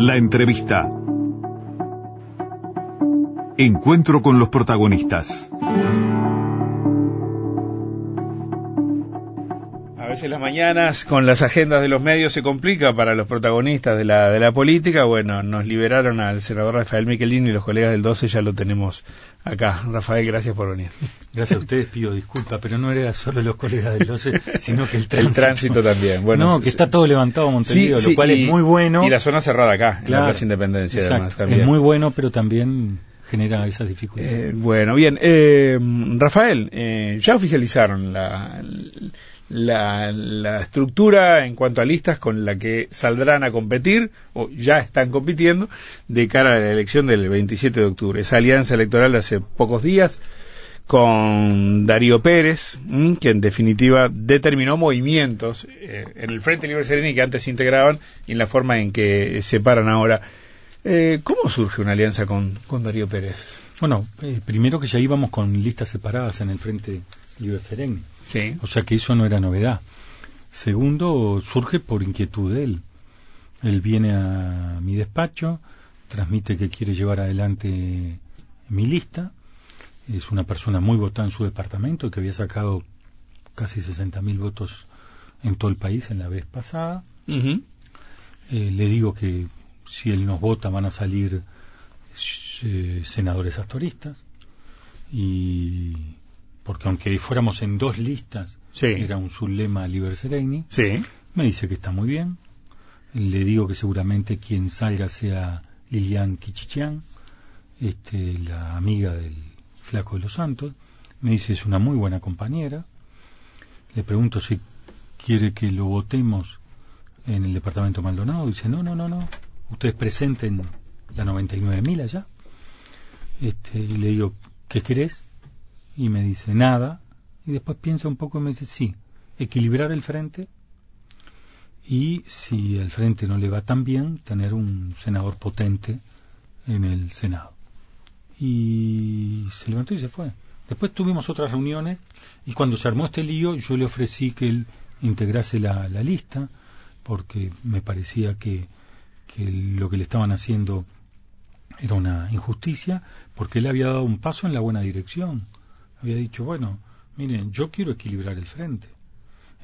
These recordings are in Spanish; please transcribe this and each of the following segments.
La entrevista. Encuentro con los protagonistas. Veces las mañanas con las agendas de los medios se complica para los protagonistas de la, de la política. Bueno, nos liberaron al senador Rafael Michelini y los colegas del 12 ya lo tenemos acá. Rafael, gracias por venir. Gracias a ustedes, pido disculpas, pero no era solo los colegas del 12, sino que el tránsito. El tránsito también. Bueno, no, que está todo levantado Montevideo, lo cual es muy bueno. Y la zona cerrada acá, en la Plaza Independencia además también. Es muy bueno, pero también genera esas dificultades. Eh, bueno, bien. Eh, Rafael, eh, ya oficializaron la, la, la, estructura en cuanto a listas con la que saldrán a competir, o ya están compitiendo, de cara a la elección del 27 de octubre. Esa alianza electoral de hace pocos días con Darío Pérez, que en definitiva determinó movimientos eh, en el Frente Libre Sereni que antes se integraban y en la forma en que se paran ahora. Eh, ¿Cómo surge una alianza con, con Darío Pérez? Bueno, eh, primero que ya íbamos con listas separadas en el Frente Libre Sereni Sí. O sea que eso no era novedad. Segundo, surge por inquietud de él. Él viene a mi despacho, transmite que quiere llevar adelante mi lista. Es una persona muy votada en su departamento que había sacado casi 60.000 votos en todo el país en la vez pasada. eh, le digo que si él nos vota van a salir eh, senadores astoristas y porque aunque fuéramos en dos listas, sí. era un sublema Liber Sereni, sí. me dice que está muy bien. Le digo que seguramente quien salga sea Lilian Kichichian, este, la amiga del Flaco de los Santos. Me dice es una muy buena compañera. Le pregunto si quiere que lo votemos en el departamento Maldonado. Dice no, no, no, no. Ustedes presenten la 99.000 allá. Este, y le digo, ¿qué querés? Y me dice nada y después piensa un poco y me dice sí, equilibrar el frente y si el frente no le va tan bien, tener un senador potente en el Senado. Y se levantó y se fue. Después tuvimos otras reuniones y cuando se armó este lío yo le ofrecí que él integrase la, la lista porque me parecía que, que lo que le estaban haciendo era una injusticia porque él había dado un paso en la buena dirección había dicho, bueno, miren, yo quiero equilibrar el frente.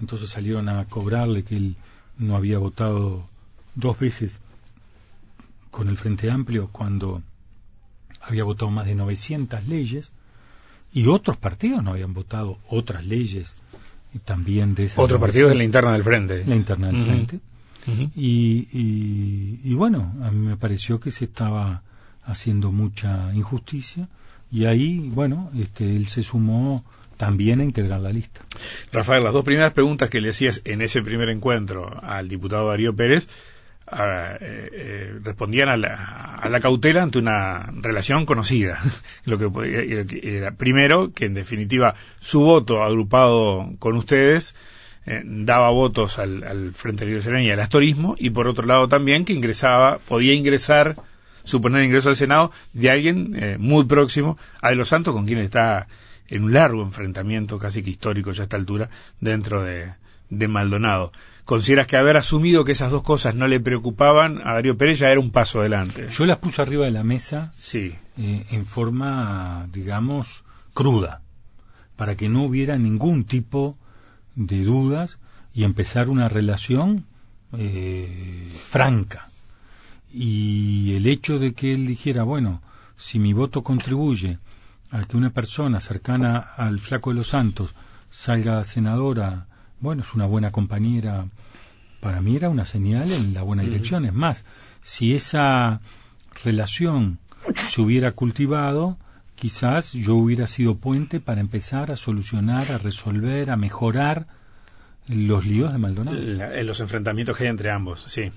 Entonces salieron a cobrarle que él no había votado dos veces con el Frente Amplio cuando había votado más de 900 leyes y otros partidos no habían votado otras leyes y también de esas otros partidos en la interna del frente la interna del uh -huh. frente uh -huh. y, y, y, bueno a mí me pareció que se estaba haciendo mucha injusticia y ahí, bueno, este, él se sumó también a integrar la lista. Rafael, las dos primeras preguntas que le hacías en ese primer encuentro al diputado Darío Pérez uh, eh, respondían a la, a la, cautela ante una relación conocida. Lo que era, primero, que en definitiva su voto agrupado con ustedes eh, daba votos al, al Frente Libre Sereno y al astorismo, y por otro lado también que ingresaba, podía ingresar suponer ingreso al Senado de alguien eh, muy próximo a De los Santos, con quien está en un largo enfrentamiento, casi que histórico ya a esta altura, dentro de, de Maldonado. ¿Consideras que haber asumido que esas dos cosas no le preocupaban a Darío Pérez ya era un paso adelante? Yo las puse arriba de la mesa sí. eh, en forma, digamos, cruda, para que no hubiera ningún tipo de dudas y empezar una relación eh, franca y el hecho de que él dijera, bueno, si mi voto contribuye a que una persona cercana al flaco de los santos salga senadora, bueno, es una buena compañera, para mí era una señal en la buena dirección. Es más, si esa relación se hubiera cultivado, quizás yo hubiera sido puente para empezar a solucionar, a resolver, a mejorar los líos de Maldonado. La, los enfrentamientos que hay entre ambos, sí.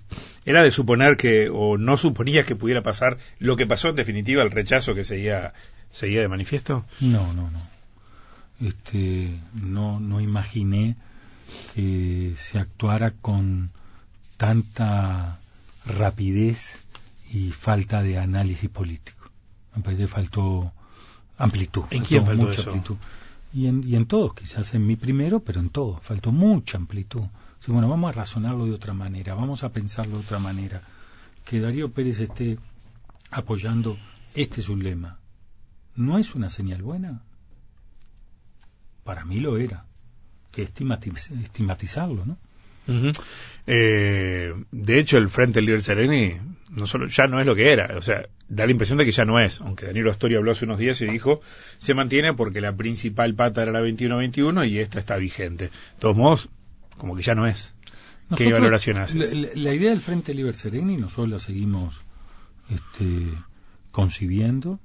Era de suponer que, o no suponías que pudiera pasar lo que pasó en definitiva, el rechazo que seguía, seguía de manifiesto. No, no, no. Este, no, no imaginé que se actuara con tanta rapidez y falta de análisis político. Me parece que faltó amplitud. ¿En quién faltó mucha eso? amplitud. Y en, y en todos, quizás en mi primero, pero en todos. Faltó mucha amplitud. Bueno, vamos a razonarlo de otra manera, vamos a pensarlo de otra manera. Que Darío Pérez esté apoyando este es un lema. ¿No es una señal buena? Para mí lo era. Que estigmatizarlo, ¿no? eh, de hecho, el Frente Libre Sereni no solo ya no es lo que era, o sea, da la impresión de que ya no es, aunque Danilo Astoria habló hace unos días y dijo, se mantiene porque la principal pata era la 21-21 y esta está vigente. De todos modos, como que ya no es. ¿Qué valoración haces? La, idea del Frente Libre Sereni nosotros la seguimos este, concibiendo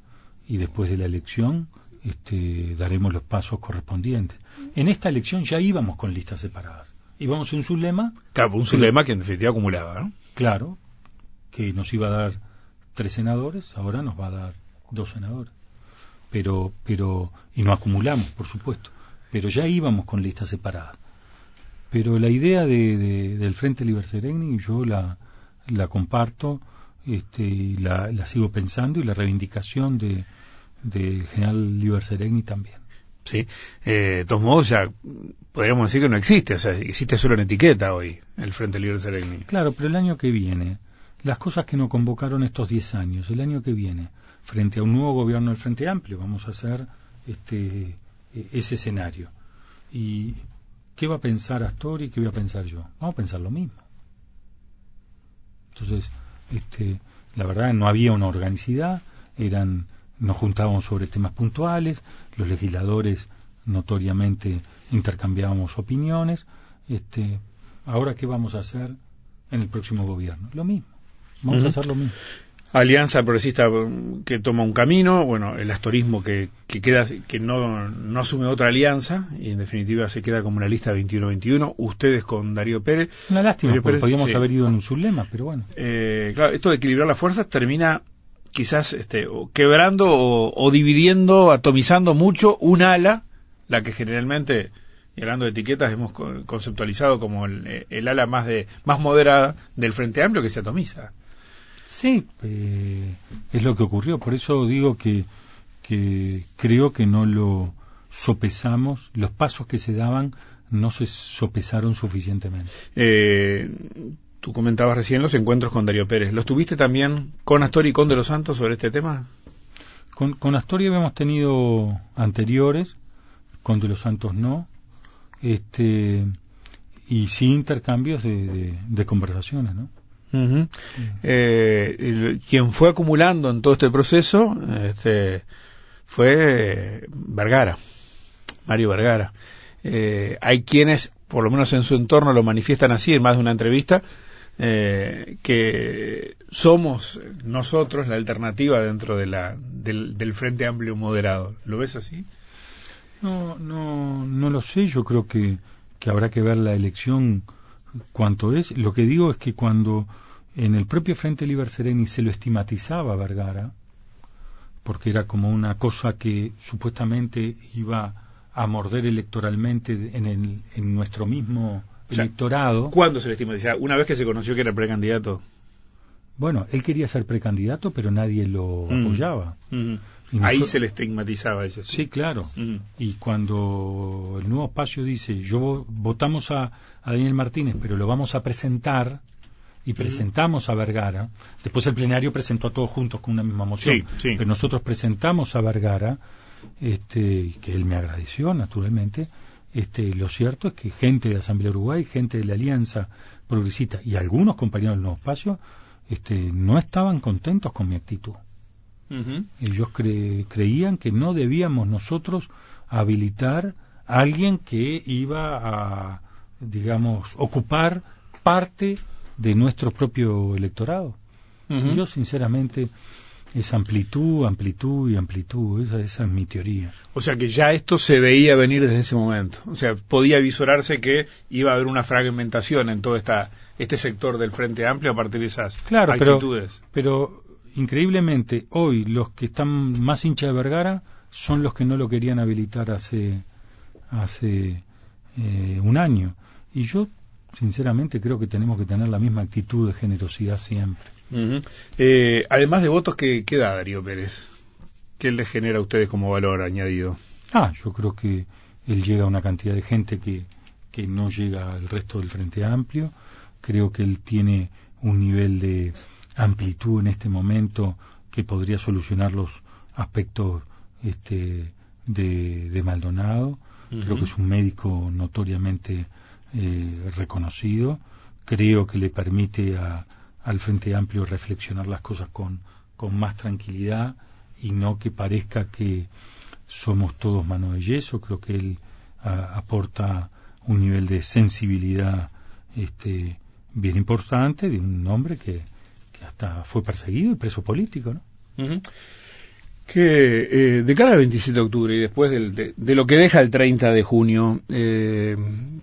y después de la elección este, daremos los pasos correspondientes. En esta elección ya íbamos con listas separadas. Íbamos en un lema. Claro, un lema que en definitiva acumulaba, ¿no? Claro, que nos iba a dar tres senadores, ahora nos va a dar dos senadores. Pero, pero, y no acumulamos, por supuesto. Pero ya íbamos con listas separadas. Pero la idea de, del Frente Liber yo la, la comparto este, y la, la, sigo pensando y la reivindicación de, del general Liber también. Sí, eh, de todos modos ya podríamos decir que no existe, o sea, existe solo en etiqueta hoy el Frente Libre Sereni. Claro, pero el año que viene, las cosas que nos convocaron estos 10 años, el año que viene, frente a un nuevo gobierno del Frente Amplio, vamos a hacer este, e, ese escenario. ¿Y qué va a pensar Astori y qué voy a pensar yo? Vamos a pensar lo mismo. Entonces, este, la verdad no había una organicidad, eran nos juntábamos sobre temas puntuales, los legisladores notoriamente intercambiábamos opiniones. Este, ahora qué vamos a hacer en el próximo gobierno? Lo mismo. Vamos a hacer lo mismo. Alianza Progresista mm, que toma un camino, bueno, el astorismo que, que queda, que no, no asume otra alianza y en definitiva se queda como una lista 21-21, ustedes con Darío Pérez. Una lástima, porque podríamos haber ido en un sublema, pero bueno. Eh, claro, esto de equilibrar las fuerzas termina quizás este, quebrando o, dividiendo, atomizando mucho un ala, la que generalmente, y hablando de etiquetas, hemos conceptualizado como el, el ala más, de, más moderada del Frente Amplio que se atomiza. Sí, eh, es lo que ocurrió. Por eso digo que, que creo que no lo sopesamos, los pasos que se daban no se sopesaron suficientemente. Eh, tú comentabas recién los encuentros con Darío Pérez. ¿Los tuviste también con Astori y con De los Santos sobre este tema? Con, con Astori habíamos tenido anteriores, con De los Santos no, este, y sí intercambios de, de conversaciones, ¿no? Eh, quien fue acumulando en todo este proceso este, fue Vergara, Mario Vergara. Eh, hay quienes, por lo menos en su entorno, lo manifiestan así en más de una entrevista, eh, que somos nosotros la alternativa dentro de la, del, del, Frente Amplio Moderado. ¿Lo ves así? No, no, no lo sé. Yo creo que, que habrá que ver la elección cuánto es. Lo que digo es que cuando en el propio Frente Liber Sereni se lo estigmatizaba a Vergara, porque era como una cosa que supuestamente iba a morder electoralmente en, el, en nuestro mismo electorado. ¿Cuándo se le estigmatizaba? Una vez que se conoció que era precandidato. Bueno, él quería ser precandidato, pero nadie lo mm. apoyaba. Mm. Ahí se le estigmatizaba eso. Sí, claro. Mm. Y cuando el nuevo espacio dice, yo votamos a, a Daniel Martínez, pero lo vamos a presentar, y presentamos a Vergara, después el plenario presentó a todos juntos con una misma moción, pero nosotros presentamos a Vergara, este, que él me agradeció naturalmente, este, lo cierto es que gente de Asamblea Uruguay, gente de la Alianza Progresista y algunos compañeros del Nuevo Espacio este, no estaban contentos con mi actitud. Ellos creían que no debíamos nosotros habilitar a alguien que iba a, digamos, ocupar parte de nuestro propio electorado. y yo, sinceramente, es amplitud, amplitud y amplitud. Esa, esa, es mi teoría. O sea que ya esto se veía venir desde ese momento. O sea, podía visorarse que iba a haber una fragmentación en todo esta, este sector del Frente Amplio a partir de esas claro, actitudes. Pero, increíblemente, hoy los que están más hincha de Vergara son los que no lo querían habilitar hace, hace eh, un año. Y yo sinceramente creo que tenemos que tener la misma actitud de generosidad siempre. eh, además de votos, ¿qué, ¿qué, da Darío Pérez? ¿Qué le genera a ustedes como valor añadido? Ah, yo creo que él llega a una cantidad de gente que, que no llega al resto del Frente Amplio. Creo que él tiene un nivel de amplitud en este momento que podría solucionar los aspectos este, de, Maldonado. Creo que es un médico notoriamente eh, reconocido. Creo que le permite al Frente Amplio reflexionar las cosas con, con más tranquilidad y no que parezca que somos todos mano de yeso. Creo que él aporta un nivel de sensibilidad este, bien importante de un hombre que, hasta fue perseguido y preso político, ¿no? Que eh, de cara al 27 de octubre y después de, lo que deja el 30 de junio, eh,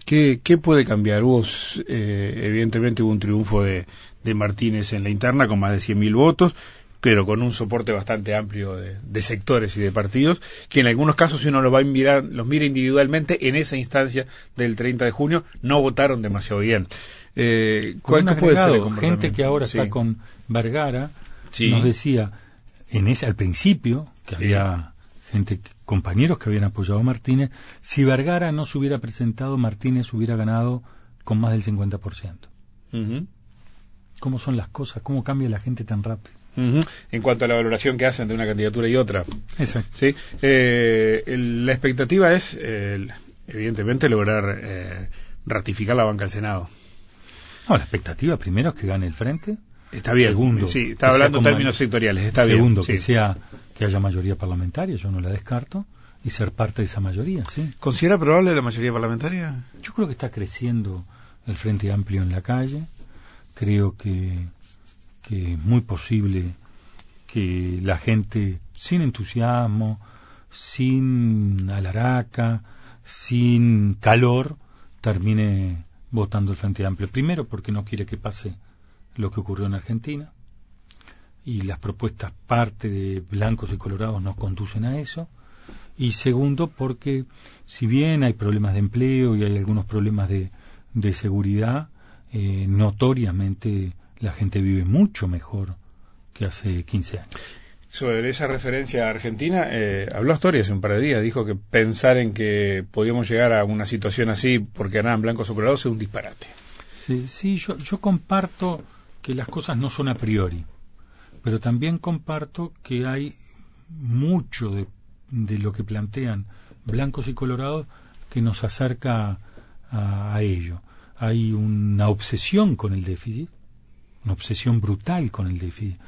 ¿qué, puede cambiar? Hubo, eh, evidentemente hubo un triunfo de, de Martínez en la interna con más de 100.000 votos pero con un soporte bastante amplio de, sectores y de partidos, que en algunos casos, si uno los va a mirar, los mira individualmente, en esa instancia del 30 de junio, no votaron demasiado bien. Eh, ¿Cuál puede ser Gente que ahora está con Vergara nos decía, en ese, al principio, que había gente, compañeros que habían apoyado a Martínez, si Vergara no se hubiera presentado, Martínez hubiera ganado con más del 50%. ¿Cómo son las cosas? ¿Cómo cambia la gente tan rápido? En cuanto a la valoración que hacen de una candidatura y otra. Exacto. ¿Sí? Eh, la expectativa es, evidentemente, lograr eh, ratificar la banca del Senado. No, la expectativa primero es que gane el frente. Está bien. Segundo, sí, está hablando en términos sectoriales. Está segundo, que sea que haya mayoría parlamentaria, yo no la descarto, y ser parte de esa mayoría, sí. ¿Considera probable la mayoría parlamentaria? Yo creo que está creciendo el Frente Amplio en la calle. Creo que que es muy posible que la gente sin entusiasmo, sin alaraca, sin calor, termine votando el Frente Amplio. Primero porque no quiere que pase lo que ocurrió en Argentina y las propuestas parte de blancos y colorados nos conducen a eso. Y segundo porque si bien hay problemas de empleo y hay algunos problemas de, de seguridad, eh, notoriamente la gente vive mucho mejor que hace 15 años. Sobre esa referencia a Argentina, eh, habló Asturias un par de días, dijo que pensar en que podíamos llegar a una situación así porque ganaban blancos o colorados es un disparate. Sí, sí yo, yo comparto que las cosas no son a priori, pero también comparto que hay mucho de, de lo que plantean blancos y colorados que nos acerca a, a ello. Hay una obsesión con el déficit, una obsesión brutal con el déficit.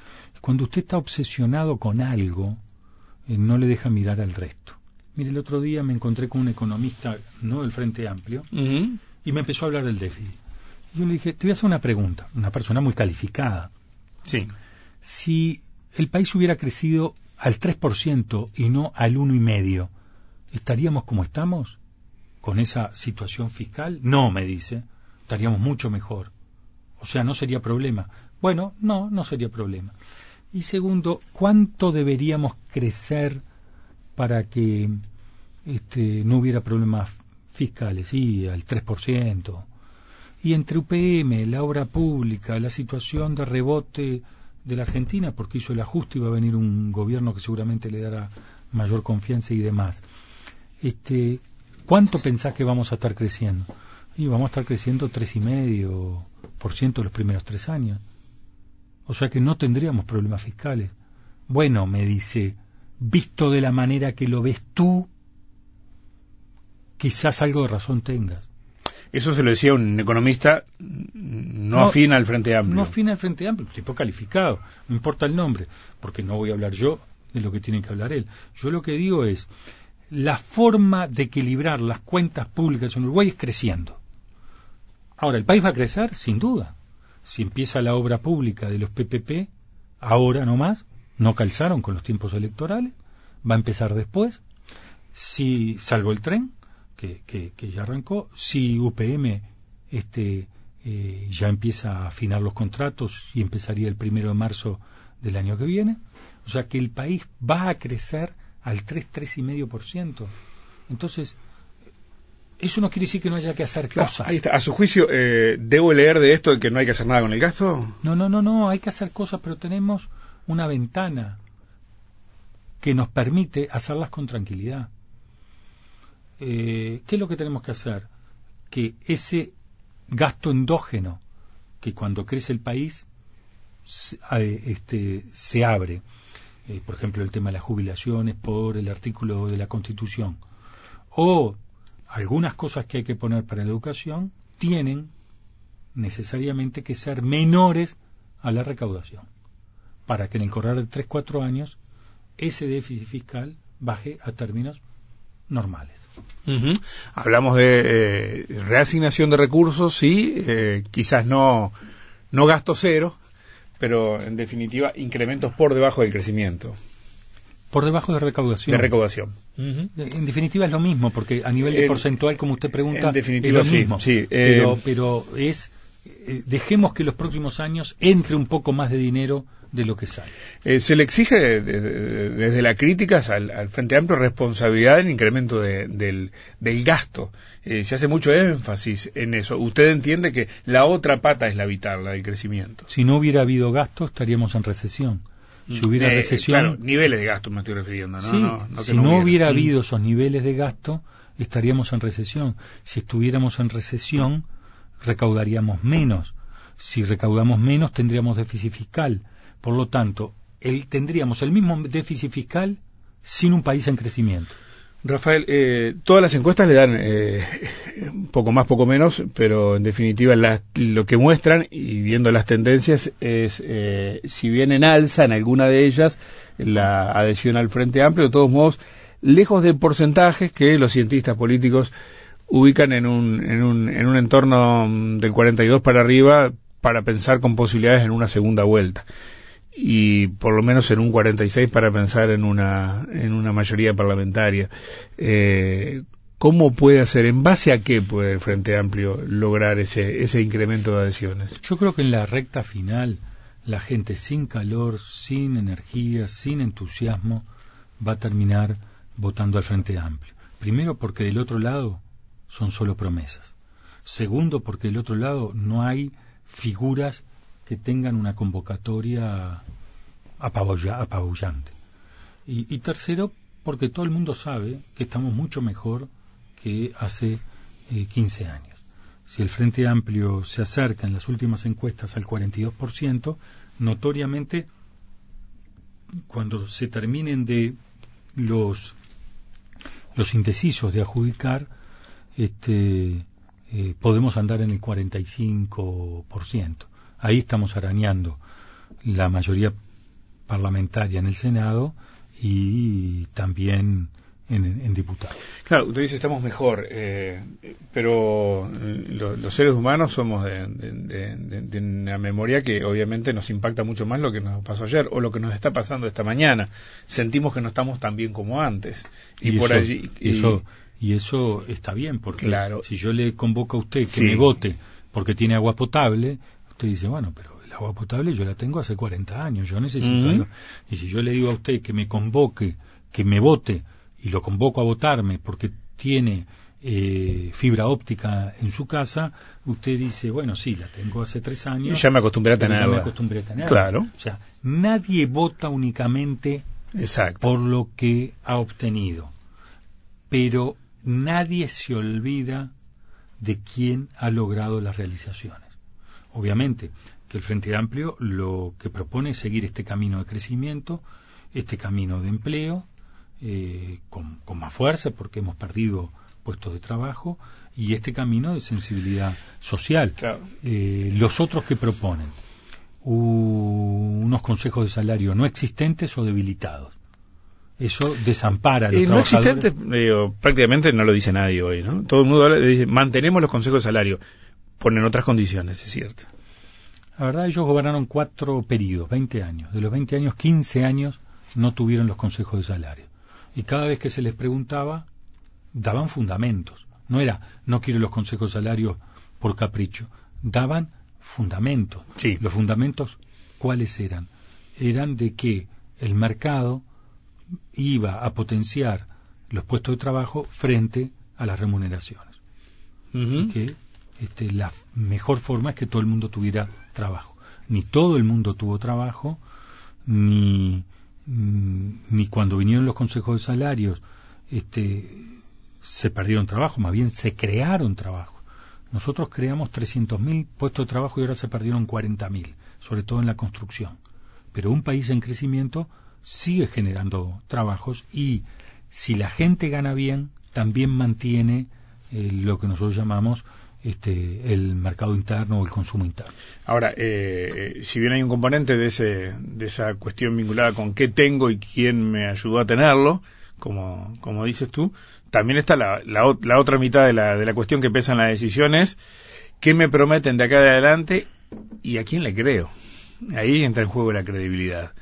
Cuando usted está obsesionado con algo, eh, no le deja mirar al resto. Mire, el otro día me encontré con un economista, no del Frente Amplio, y me empezó a hablar del déficit. Yo le dije, te voy a hacer una pregunta, una persona muy calificada. Sí. Si el país hubiera crecido al 3% y no al 1,5%, ¿estaríamos como estamos? ¿Con esa situación fiscal? No, me dice, estaríamos mucho mejor. O sea, no sería problema. Bueno, no, no sería problema. Y segundo, ¿cuánto deberíamos crecer para que este, no hubiera problemas fiscales? Sí, al 3%. Y entre UPM, la obra pública, la situación de rebote de la Argentina, porque hizo el ajuste y va a venir un gobierno que seguramente le dará mayor confianza y demás. Este, ¿Cuánto pensás que vamos a estar creciendo? Y vamos a estar creciendo tres y medio por ciento los primeros tres años. O sea que no tendríamos problemas fiscales. Bueno, me dice, visto de la manera que lo ves tú, quizás algo de razón tengas. Eso se lo decía un economista no, afín al Frente Amplio. No afín al Frente Amplio, tipo calificado, no importa el nombre, porque no voy a hablar yo de lo que tiene que hablar él. Yo lo que digo es, la forma de equilibrar las cuentas públicas en Uruguay es creciendo. Ahora, ¿el país va a crecer? Sin duda. Si empieza la obra pública de los PPP, ahora no más, no calzaron con los tiempos electorales, va a empezar después. Si, salvo el tren, que, que, ya arrancó, si UPM este, eh, ya empieza a afinar los contratos y empezaría el primero de marzo del año que viene, o sea que el país va a crecer al 3, 3,5%. Entonces, eso no quiere decir que no haya que hacer cosas. A su juicio, eh, ¿debo leer de esto que no hay que hacer nada con el gasto? No, no, no, no, hay que hacer cosas, pero tenemos una ventana que nos permite hacerlas con tranquilidad. Eh, ¿Qué es lo que tenemos que hacer? que ese gasto endógeno que cuando crece el país se, eh, este, abre, eh, por ejemplo el tema de las jubilaciones por el artículo de la Constitución, o algunas cosas que hay que poner para la educación, tienen necesariamente que ser menores a la recaudación, para que en el correr de 3-4 años ese déficit fiscal baje a términos normales. Hablamos de eh, reasignación de recursos, sí, eh, quizás no, no gasto cero, pero en definitiva incrementos por debajo del crecimiento. Por debajo de recaudación. De recaudación. En definitiva es lo mismo, porque a nivel de porcentual, como usted pregunta, en definitiva, es lo mismo. Sí, pero, eh, pero es eh, dejemos que los próximos años entre un poco más de dinero de lo que sale. Eh, se le exige desde la crítica al, Frente Amplio responsabilidad en incremento del, gasto. Eh, se hace mucho énfasis en eso. Usted entiende que la otra pata es la vital, la del crecimiento. Si no hubiera habido gasto, estaríamos en recesión. Si mm. hubiera recesión. Claro, niveles de gasto me estoy refiriendo, ¿no? si no, hubiera, mm. habido esos niveles de gasto, estaríamos en recesión. Si estuviéramos en recesión, recaudaríamos menos. Si recaudamos menos, tendríamos déficit fiscal. Por lo tanto, el, tendríamos el mismo déficit fiscal sin un país en crecimiento. Rafael, eh, todas las encuestas le dan eh, poco más, poco menos, pero en definitiva lo que muestran, y viendo las tendencias, es eh, si bien en alza en alguna de ellas la adhesión al Frente Amplio, de todos modos, lejos de porcentajes que los cientistas políticos ubican en un, en un, en un entorno mm, del 42 para arriba para pensar con posibilidades en una segunda vuelta y por lo menos en un 46 para pensar en una en una mayoría parlamentaria. Eh, ¿Cómo puede hacer, en base a qué puede el Frente Amplio lograr ese, ese incremento de adhesiones? Yo creo que en la recta final la gente sin calor, sin energía, sin entusiasmo va a terminar votando al Frente Amplio. Primero porque del otro lado son solo promesas. Segundo, porque del otro lado no hay figuras que tengan una convocatoria apabullante. Y, tercero, porque todo el mundo sabe que estamos mucho mejor que hace 15 eh, años. Si el Frente Amplio se acerca en las últimas encuestas al 42%, notoriamente, cuando se terminen de los, los indecisos de adjudicar, este, eh, podemos andar en el 45%. Ahí estamos arañando la mayoría parlamentaria en el Senado y también en, diputados. Claro, usted dice estamos mejor, eh, pero los seres humanos somos de, de, una memoria que obviamente nos impacta mucho más lo que nos pasó ayer o lo que nos está pasando esta mañana. Sentimos que no estamos tan bien como antes. Y, por allí. Eso, y eso está bien, porque si yo le convoco a usted que me vote porque tiene agua potable, usted dice, bueno, pero el agua potable yo la tengo hace 40 años, yo necesito Y si yo le digo a usted que me convoque, que me vote, y lo convoco a votarme porque tiene eh, fibra óptica en su casa, usted dice, bueno, sí, la tengo hace tres años. Ya me acostumbré a tenerla. Ya me acostumbré a tenerla. Claro. O sea, nadie vota únicamente por lo que ha obtenido. Pero nadie se olvida de quién ha logrado las realizaciones. Obviamente que el Frente Amplio lo que propone es seguir este camino de crecimiento, este camino de empleo, eh, con, más fuerza porque hemos perdido puestos de trabajo y este camino de sensibilidad social. Eh, los otros que proponen unos consejos de salario no existentes o debilitados eso desampara a los no existente, prácticamente no lo dice nadie hoy, ¿no? Todo el mundo dice, mantenemos los consejos de salario, ponen otras condiciones, es cierto. La verdad, ellos gobernaron cuatro periodos, 20 años. De los 20 años, 15 años no tuvieron los consejos de salario. Y cada vez que se les preguntaba, daban fundamentos. No era, no quiero los consejos de salario por capricho. Daban fundamentos. Sí. Los fundamentos, ¿cuáles eran? Eran de que el mercado iba a potenciar los puestos de trabajo frente a las remuneraciones. y que este, la mejor forma es que todo el mundo tuviera trabajo. Ni todo el mundo tuvo trabajo, ni, ni cuando vinieron los consejos de salarios este, se perdieron trabajo, más bien se crearon trabajo. Nosotros creamos 300.000 puestos de trabajo y ahora se perdieron 40.000, sobre todo en la construcción. Pero un país en crecimiento sigue generando trabajos y si la gente gana bien, también mantiene eh, lo que nosotros llamamos este, el mercado interno o el consumo interno. Ahora, eh, si bien hay un componente de, ese, de esa cuestión vinculada con qué tengo y quién me ayudó a tenerlo, como, como dices tú, también está la, la, otra mitad de la, de la cuestión que pesan las decisiones, qué me prometen de acá de adelante y a quién le creo. Ahí entra en juego la credibilidad.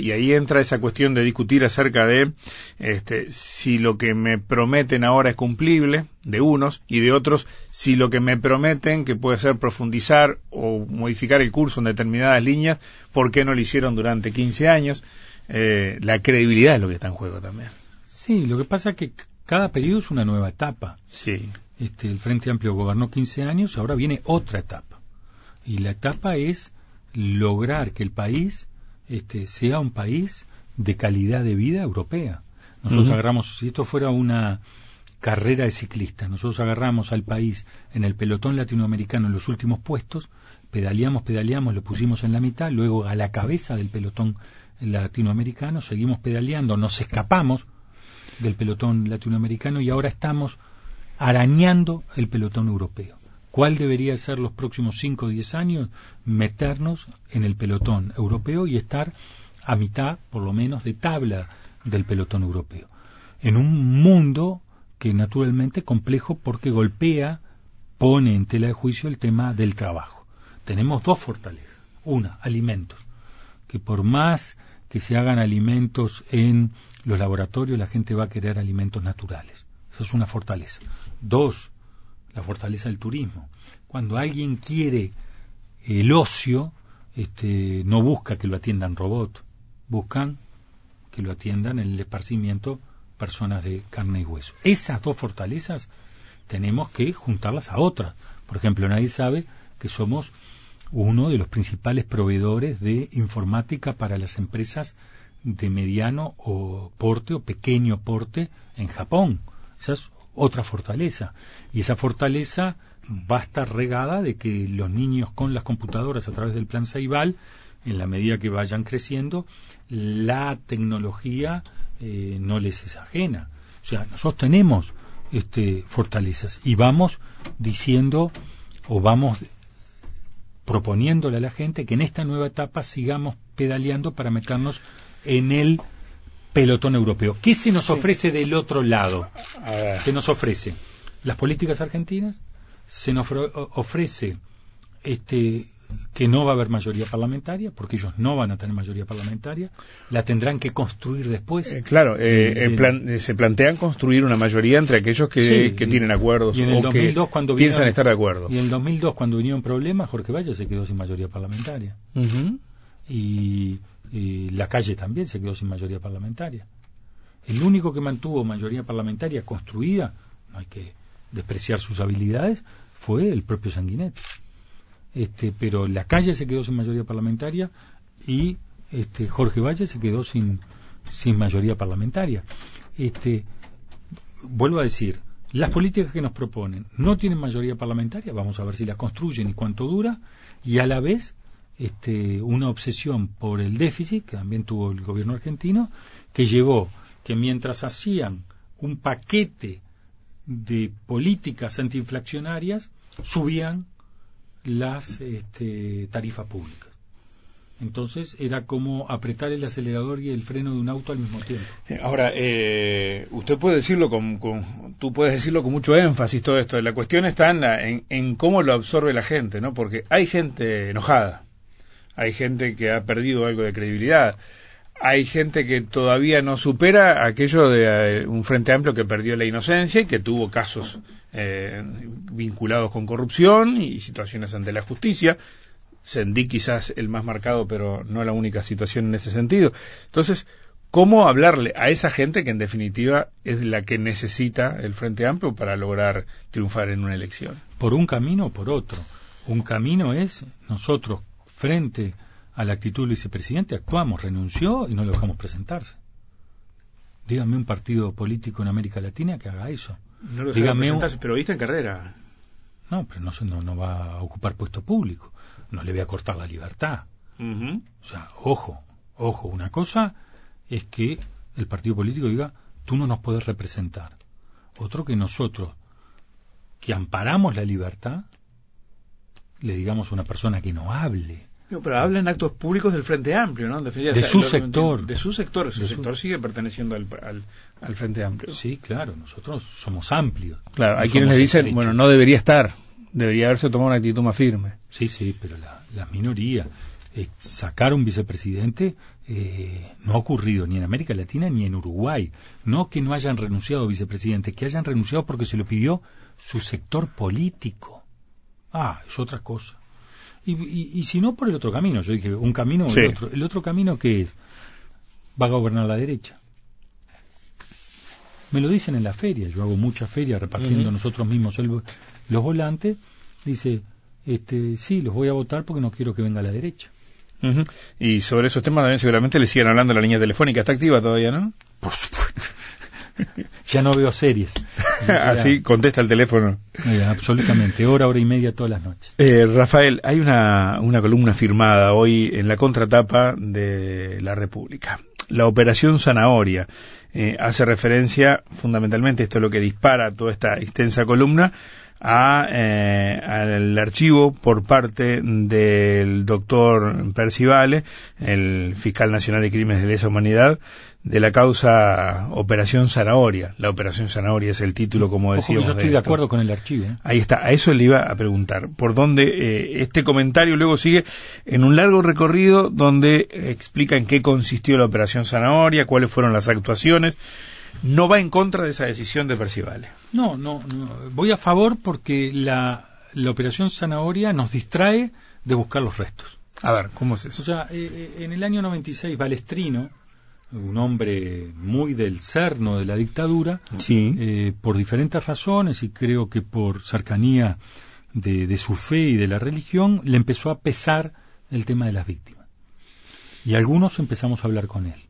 Y ahí entra esa cuestión de discutir acerca de este, si lo que me prometen ahora es cumplible, de unos, y de otros, si lo que me prometen, que puede ser profundizar o modificar el curso en determinadas líneas, ¿por qué no lo hicieron durante 15 años? Eh, la credibilidad es lo que está en juego también. Sí, lo que pasa es que cada periodo es una nueva etapa. Sí. Este, el Frente Amplio gobernó 15 años, ahora viene otra etapa. Y la etapa es lograr que el país este, sea un país de calidad de vida europea. Nosotros agarramos, si esto fuera una carrera de ciclistas, nosotros agarramos al país en el pelotón latinoamericano en los últimos puestos, pedaleamos, pedaleamos, lo pusimos en la mitad, luego a la cabeza del pelotón latinoamericano, seguimos pedaleando, nos escapamos del pelotón latinoamericano y ahora estamos arañando el pelotón europeo. ¿Cuál debería ser los próximos 5 o 10 años? Meternos en el pelotón europeo y estar a mitad, por lo menos, de tabla del pelotón europeo. En un mundo que naturalmente complejo porque golpea, pone en tela de juicio el tema del trabajo. Tenemos dos fortalezas. Una, alimentos. Que por más que se hagan alimentos en los laboratorios, la gente va a querer alimentos naturales. Esa es una fortaleza. Dos, la fortaleza del turismo. Cuando alguien quiere el ocio, este, no busca que lo atiendan robots, buscan que lo atiendan en el esparcimiento personas de carne y hueso. Esas dos fortalezas tenemos que juntarlas a otras. Por ejemplo, nadie sabe que somos uno de los principales proveedores de informática para las empresas de mediano o porte o pequeño porte en Japón. Otra fortaleza. Y esa fortaleza va a estar regada de que los niños con las computadoras a través del plan Saibal, en la medida que vayan creciendo, la tecnología eh, no les es ajena. O sea, nosotros tenemos este, fortalezas y vamos diciendo o vamos proponiéndole a la gente que en esta nueva etapa sigamos pedaleando para meternos en el pelotón europeo. ¿Qué se nos ofrece del otro lado? Se nos ofrece las políticas argentinas, se nos ofrece este que no va a haber mayoría parlamentaria, porque ellos no van a tener mayoría parlamentaria, la tendrán que construir después. Eh, claro, eh, eh, se plantean construir una mayoría entre aquellos que, tienen acuerdos y en el 2002, cuando piensan estar de acuerdo. Y en el 2002, cuando vinieron problemas, Jorge Valle se quedó sin mayoría parlamentaria. Y y la calle también se quedó sin mayoría parlamentaria. El único que mantuvo mayoría parlamentaria construida, no hay que despreciar sus habilidades, fue el propio Sanguinetti. Este, pero la calle se quedó sin mayoría parlamentaria y este, Jorge Valle se quedó sin, sin mayoría parlamentaria. Este, vuelvo a decir, las políticas que nos proponen no tienen mayoría parlamentaria, vamos a ver si las construyen y cuánto dura, y a la vez este, una obsesión por el déficit, que también tuvo el gobierno argentino, que llevó que mientras hacían un paquete de políticas antiinflacionarias, subían las este, tarifas públicas. Entonces era como apretar el acelerador y el freno de un auto al mismo tiempo. Eh, ahora, eh, usted puede decirlo con, tú puedes decirlo con mucho énfasis todo esto. La cuestión está en, en, en, cómo lo absorbe la gente, ¿no? Porque hay gente enojada, hay gente que ha perdido algo de credibilidad, hay gente que todavía no supera aquello de eh, un Frente Amplio que perdió la inocencia y que tuvo casos eh, vinculados con corrupción y situaciones ante la justicia. Sendí quizás el más marcado, pero no la única situación en ese sentido. Entonces, ¿cómo hablarle a esa gente que en definitiva es la que necesita el Frente Amplio para lograr triunfar en una elección? Por un camino o por otro. Un camino es nosotros frente a la actitud del vicepresidente, actuamos, renunció y no lo dejamos presentarse. Dígame un partido político en América Latina que haga eso. No lo Dígame presentarse, pero viste en carrera. No, pero no, se- no, no va a ocupar puesto público. No le voy a cortar la libertad. O sea, ojo, ojo, una cosa es que el partido político diga, tú no nos puedes representar. Otro que nosotros, que amparamos la libertad, le digamos a una persona que no hable. No, pero habla en actos públicos del Frente Amplio, ¿no? En definitiva, De o sea, su sector. De su sector. Su De su- sector sigue perteneciendo al, al, al Frente Amplio. Sí, claro, nosotros somos amplios. Claro, hay quienes le dicen, bueno, no debería estar. Debería haberse tomado una actitud más firme. Sí, sí, pero la, la minoría. eh, sacar un vicepresidente eh, no ha ocurrido ni en América Latina ni en Uruguay. No que no hayan renunciado vicepresidente, que hayan renunciado porque se lo pidió su sector político. Ah, es otra cosa. Y, y- y si no, por el otro camino. Yo dije, un camino o Sí. el otro. ¿El otro camino qué es? Va a gobernar la derecha. Me lo dicen en la feria. Yo hago mucha feria repartiendo nosotros mismos el- los volantes. Dice, este, sí, los voy a votar porque no quiero que venga la derecha. Y sobre esos temas también seguramente le siguen hablando la línea telefónica. Está activa todavía, ¿no? Por supuesto. Ya no veo series. Así contesta el teléfono. Absolutamente. Hora, hora y media todas las noches. Eh, Rafael, hay una, una columna firmada hoy en la contratapa de La República. La Operación Zanahoria eh, hace referencia, fundamentalmente, esto es lo que dispara toda esta extensa columna, a, eh, al archivo por parte del doctor Percivale, el fiscal nacional de crímenes de lesa humanidad, de la causa Operación Zanahoria. La Operación Zanahoria es el título, como Ojo que decíamos. yo estoy de acuerdo con el archivo. ¿eh? Ahí está, a eso le iba a preguntar, por dónde eh, este comentario luego sigue en un largo recorrido donde explica en qué consistió la operación Zanahoria, cuáles fueron las actuaciones, no va en contra de esa decisión de Percivale. No, no, no. Voy a favor porque la, la operación zanahoria nos distrae de buscar los restos. A ver, ¿cómo es O eso? sea, eh, eh, en el año 96, Balestrino, un hombre muy del cerno de la dictadura, Sí. eh, por diferentes razones y creo que por cercanía de, de su fe y de la religión, le empezó a pesar el tema de las víctimas. Y algunos empezamos a hablar con él.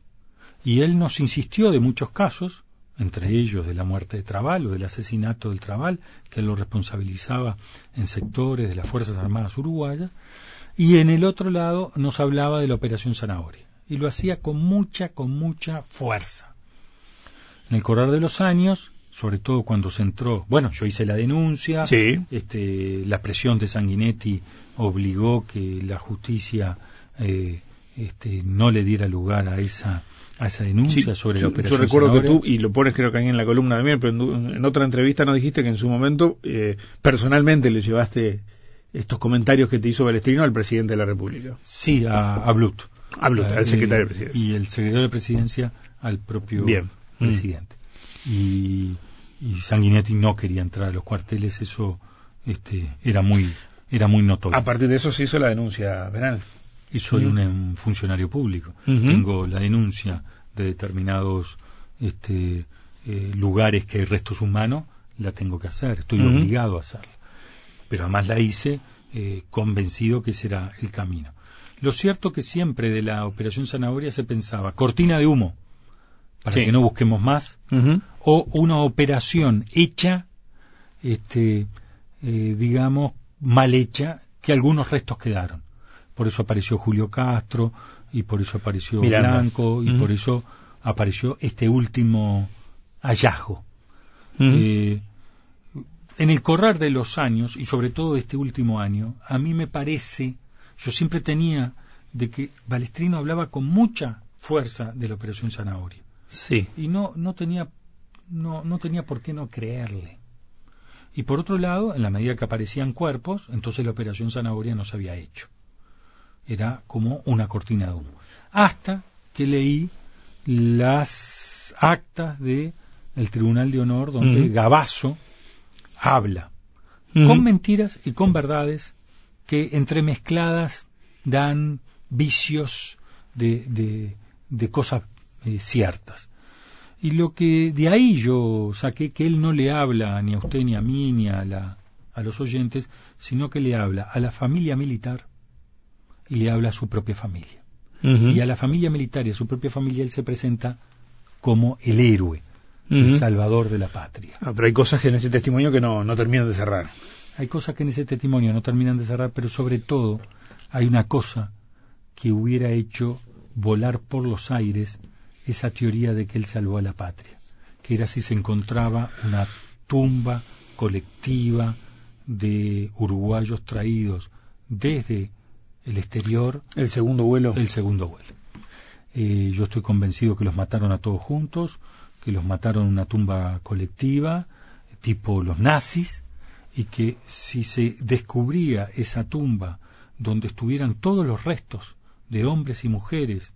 Y él nos insistió de muchos casos, entre ellos de la muerte de Trabal o del asesinato del Trabal, que él lo responsabilizaba en sectores de las Fuerzas Armadas Uruguayas, y en el otro lado nos hablaba de la Operación Zanahoria. Y lo hacía con mucha, con mucha fuerza. En el correr de los años, sobre todo cuando se entró, bueno, yo hice la denuncia, Sí. este, la presión de Sanguinetti obligó que la justicia eh, este, no le diera lugar a esa a esa denuncia Sí, sobre la operación. yo recuerdo que tú, y lo pones creo que ahí en la columna también, pero en, en otra entrevista nos dijiste que en su momento eh, personalmente le llevaste estos comentarios que te hizo Balestrino al presidente de la República. Sí, a, a Blut. A Blut, al secretario de Presidencia. Y el secretario de Presidencia al propio Bien. Mm. presidente. Y, y Sanguinetti no quería entrar a los cuarteles, eso este, era muy era muy notorio. A partir de eso se hizo la denuncia penal. y soy Mm. un, un funcionario público. Tengo la denuncia de determinados este, eh, lugares que hay restos humanos, la tengo que hacer, estoy obligado a hacerla. Pero además la hice eh, convencido que ese era el camino. Lo cierto que siempre de la operación zanahoria se pensaba cortina de humo, para Sí. que no busquemos más, o una operación hecha, este, eh, digamos, mal hecha, que algunos restos quedaron. Por eso apareció Julio Castro, y por eso apareció Miranda. Blanco, y por eso apareció este último hallazgo. Eh, en el correr de los años, y sobre todo este último año, a mí me parece, yo siempre tenía de que Balestrino hablaba con mucha fuerza de la Operación Zanahoria. Sí. y no no tenía no no tenía por qué no creerle. Y por otro lado en la medida que aparecían cuerpos entonces la operación zanahoria no se había hecho. Era como una cortina de humo. Hasta que leí las actas de el tribunal de honor donde. Gabazo habla. Con mentiras y con verdades que entremezcladas dan vicios de, de, de cosas eh, ciertas. Y lo que de ahí yo saqué que él no le habla ni a usted ni a mí ni a, la, a los oyentes, sino que le habla a la familia militar y le habla a su propia familia. Y a la familia militar y a su propia familia él se presenta como el héroe, el salvador de la patria. Ah, pero hay cosas que en ese testimonio que no, no terminan de cerrar. Hay cosas que en ese testimonio no terminan de cerrar, pero sobre todo hay una cosa que hubiera hecho volar por los aires esa teoría de que él salvó a la patria, que era si se encontraba una tumba colectiva de uruguayos traídos desde el exterior. El segundo vuelo. El segundo vuelo. Eh, yo estoy convencido que los mataron a todos juntos, que los mataron en una tumba colectiva, tipo los nazis, y que si se descubría esa tumba donde estuvieran todos los restos de hombres y mujeres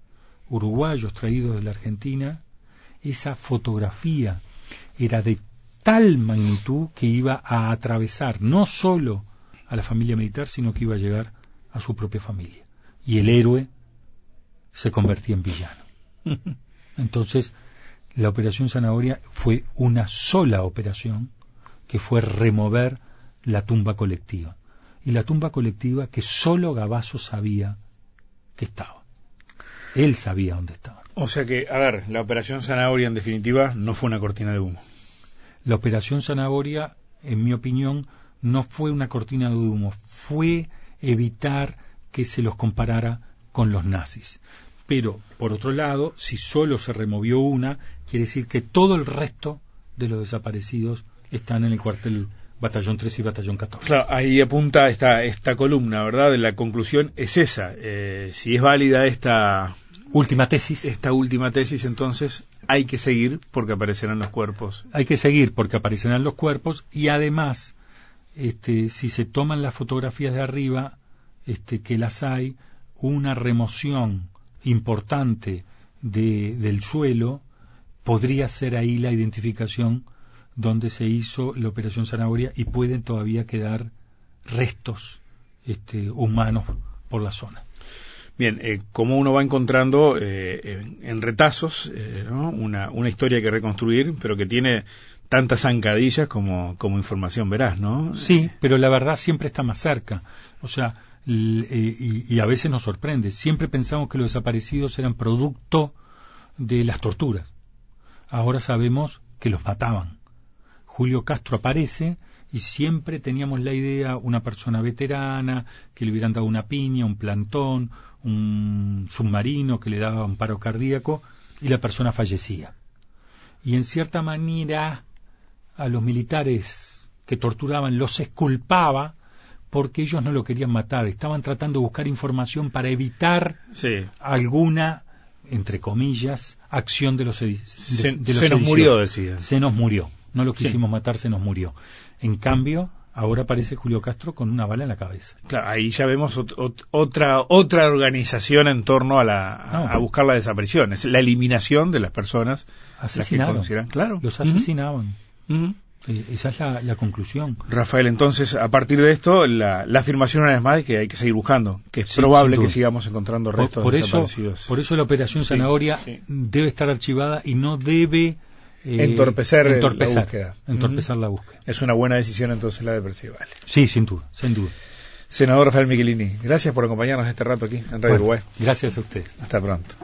uruguayos traídos de la Argentina, esa fotografía era de tal magnitud que iba a atravesar no solo a la familia militar, sino que iba a llegar a su propia familia. Y el héroe se convertía en villano. Entonces, la operación Zanahoria fue una sola operación que fue remover la tumba colectiva. Y la tumba colectiva que solo Gabazo sabía que estaba. Él sabía dónde estaba. O sea que, a ver, la operación Zanahoria en definitiva no fue una cortina de humo. La operación Zanahoria, en mi opinión, no fue una cortina de humo, fue evitar que se los comparara con los nazis. Pero, por otro lado, si solo se removió una, quiere decir que todo el resto de los desaparecidos están en el cuartel Batallón 3 y Batallón 14. Claro, ahí apunta esta, esta columna, ¿verdad? La conclusión es esa. Eh, si es válida esta última tesis. Esta última tesis, entonces hay que seguir porque aparecerán los cuerpos. Hay que seguir porque aparecerán los cuerpos y además, este, si se toman las fotografías de arriba, este, que las hay, una remoción importante de, del suelo podría ser ahí la identificación donde se hizo la operación zanahoria y pueden todavía quedar restos este, humanos por la zona. Bien, eh, como uno va encontrando eh, en, retazos eh, una, una, historia que reconstruir, pero que tiene tantas zancadillas como, como información verás, ¿no? Sí, pero la verdad siempre está más cerca. O sea, y, y, a veces nos sorprende. Siempre pensamos que los desaparecidos eran producto de las torturas. Ahora sabemos que los mataban. Julio Castro aparece y siempre teníamos la idea, una persona veterana, que le hubieran dado una piña, un plantón, un submarino que le daba un paro cardíaco y la persona fallecía. Y en cierta manera a los militares que torturaban los exculpaba porque ellos no lo querían matar, estaban tratando de buscar información para evitar alguna, entre comillas, acción de los, de, se, se nos murió, decía. Se nos murió no lo quisimos matar, se nos murió. En cambio, ahora aparece Julio Castro con una bala en la cabeza. Claro, ahí ya vemos otra otra organización en torno a la a, buscar la desaparición, es la eliminación de las personas asesinaban. claro, los asesinaban. Eh, esa es la, conclusión. Rafael, entonces, a partir de esto, la, afirmación una vez más que hay que seguir buscando, que es probable que sigamos encontrando restos por, desaparecidos. Eso, por eso la operación Zanahoria debe estar archivada y no debe eh, entorpecer, la búsqueda. Entorpecer la búsqueda. Es una buena decisión entonces la de Percival. Sí, sin duda, sin duda. Senador Rafael Michelini, gracias por acompañarnos este rato aquí en Radio Uruguay. Gracias a ustedes. Hasta pronto.